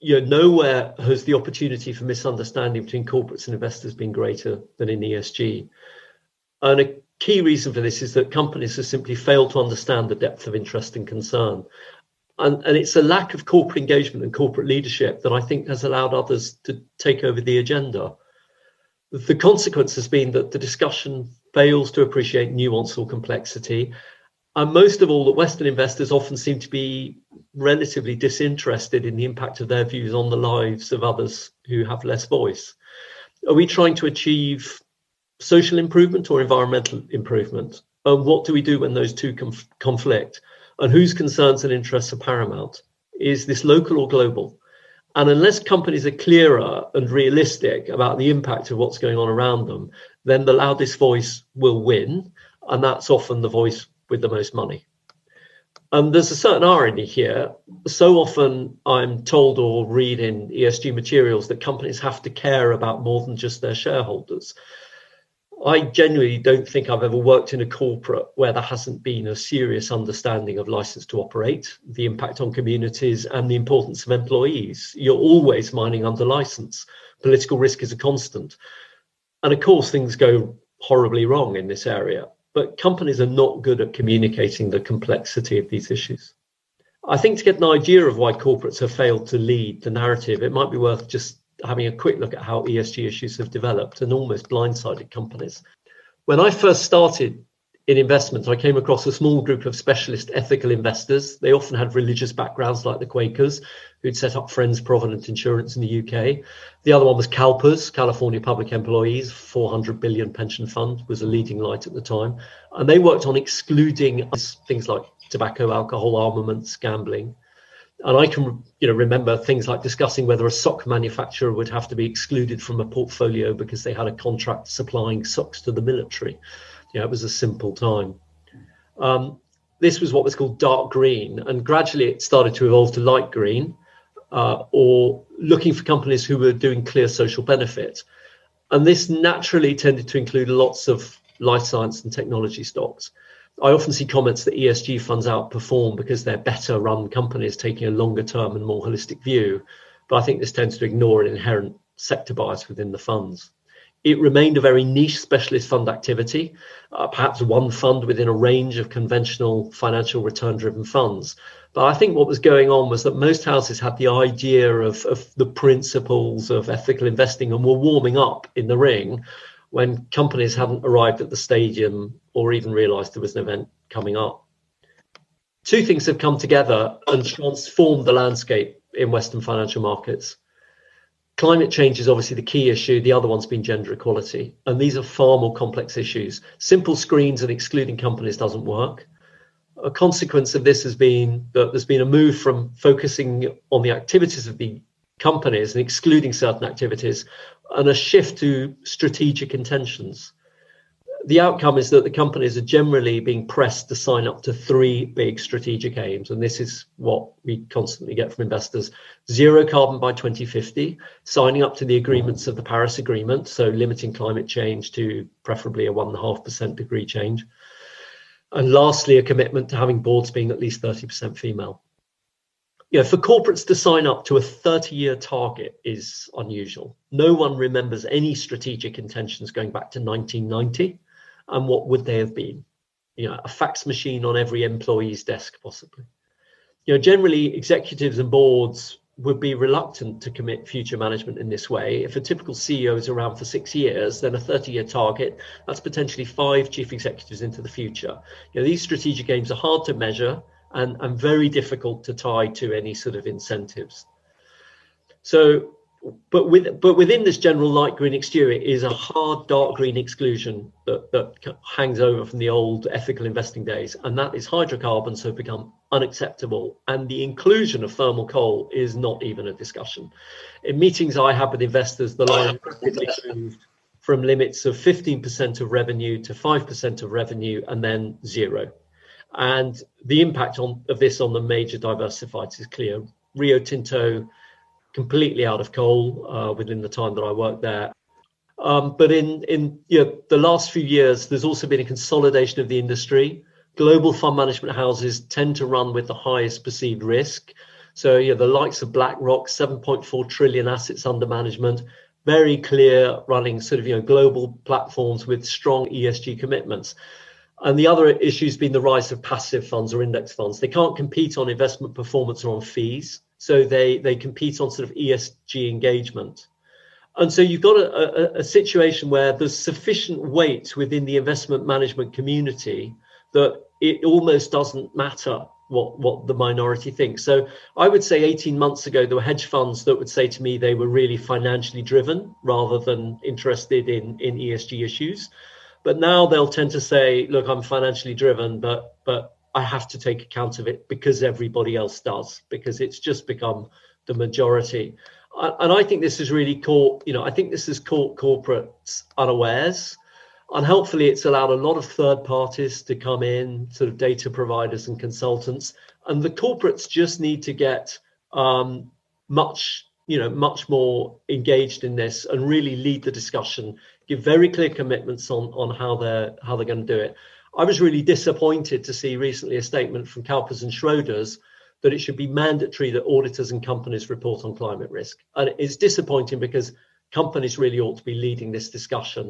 you know, nowhere has the opportunity for misunderstanding between corporates and investors been greater than in ESG. And a key reason for this is that companies have simply failed to understand the depth of interest and concern. And, and it's a lack of corporate engagement and corporate leadership that I think has allowed others to take over the agenda. The consequence has been that the discussion fails to appreciate nuance or complexity. And most of all, that Western investors often seem to be relatively disinterested in the impact of their views on the lives of others who have less voice. Are we trying to achieve social improvement or environmental improvement? And what do we do when those two conf- conflict? And whose concerns and interests are paramount? Is this local or global? And unless companies are clearer and realistic about the impact of what's going on around them, then the loudest voice will win. And that's often the voice with the most money. And there's a certain irony here. So often I'm told or read in ESG materials that companies have to care about more than just their shareholders. I genuinely don't think I've ever worked in a corporate where there hasn't been a serious understanding of license to operate, the impact on communities, and the importance of employees. You're always mining under license. Political risk is a constant. And of course, things go horribly wrong in this area, but companies are not good at communicating the complexity of these issues. I think to get an idea of why corporates have failed to lead the narrative, it might be worth just having a quick look at how ESG issues have developed and almost blindsided companies. When I first started in investment, I came across a small group of specialist ethical investors. They often had religious backgrounds, like the Quakers, who'd set up Friends Provident Insurance in the UK. The other one was CalPERS, California Public Employees, 400 billion pension fund, was a leading light at the time. And they worked on excluding things like tobacco, alcohol, armaments, gambling and I can you know remember things like discussing whether a sock manufacturer would have to be excluded from a portfolio because they had a contract supplying socks to the military. Yeah, it was a simple time. Um, this was what was called dark green, and gradually it started to evolve to light green, uh, or looking for companies who were doing clear social benefit. And this naturally tended to include lots of life science and technology stocks. I often see comments that ESG funds outperform because they're better run companies taking a longer term and more holistic view. But I think this tends to ignore an inherent sector bias within the funds. It remained a very niche specialist fund activity, uh, perhaps one fund within a range of conventional financial return driven funds. But I think what was going on was that most houses had the idea of, of the principles of ethical investing and were warming up in the ring when companies hadn't arrived at the stadium or even realized there was an event coming up. Two things have come together and transformed the landscape in Western financial markets. Climate change is obviously the key issue. The other one's been gender equality. And these are far more complex issues. Simple screens and excluding companies doesn't work. A consequence of this has been that there's been a move from focusing on the activities of the companies and excluding certain activities and a shift to strategic intentions. The outcome is that the companies are generally being pressed to sign up to three big strategic aims. And this is what we constantly get from investors zero carbon by 2050, signing up to the agreements of the Paris Agreement, so limiting climate change to preferably a 1.5% degree change. And lastly, a commitment to having boards being at least 30% female you know, for corporates to sign up to a 30 year target is unusual. No one remembers any strategic intentions going back to 1990. And what would they have been? You know, a fax machine on every employee's desk, possibly. You know, generally, executives and boards would be reluctant to commit future management in this way. If a typical CEO is around for six years, then a 30 year target, that's potentially five chief executives into the future. You know, these strategic aims are hard to measure and, and very difficult to tie to any sort of incentives. So, but with but within this general light green exterior is a hard dark green exclusion that, that hangs over from the old ethical investing days, and that is hydrocarbons have become unacceptable, and the inclusion of thermal coal is not even a discussion. In meetings I have with investors, the line moved from limits of 15% of revenue to 5% of revenue, and then zero. And the impact on, of this on the major diversifieds is clear. Rio Tinto completely out of coal uh, within the time that I worked there. Um, but in in you know, the last few years, there's also been a consolidation of the industry. Global fund management houses tend to run with the highest perceived risk. So, you know, the likes of BlackRock, 7.4 trillion assets under management, very clear running sort of, you know, global platforms with strong ESG commitments. And the other issue has been the rise of passive funds or index funds. They can't compete on investment performance or on fees. So they, they compete on sort of ESG engagement. And so you've got a, a, a situation where there's sufficient weight within the investment management community that it almost doesn't matter what what the minority thinks. So I would say 18 months ago there were hedge funds that would say to me they were really financially driven rather than interested in in ESG issues. But now they'll tend to say, look, I'm financially driven, but but I have to take account of it because everybody else does, because it's just become the majority. And I think this is really caught, you know, I think this has caught corporates unawares. And hopefully it's allowed a lot of third parties to come in sort of data providers and consultants. And the corporates just need to get um, much you know much more engaged in this and really lead the discussion give very clear commitments on on how they're how they're going to do it i was really disappointed to see recently a statement from CalPERS and Schroders that it should be mandatory that auditors and companies report on climate risk. And it's disappointing because companies really ought to be leading this discussion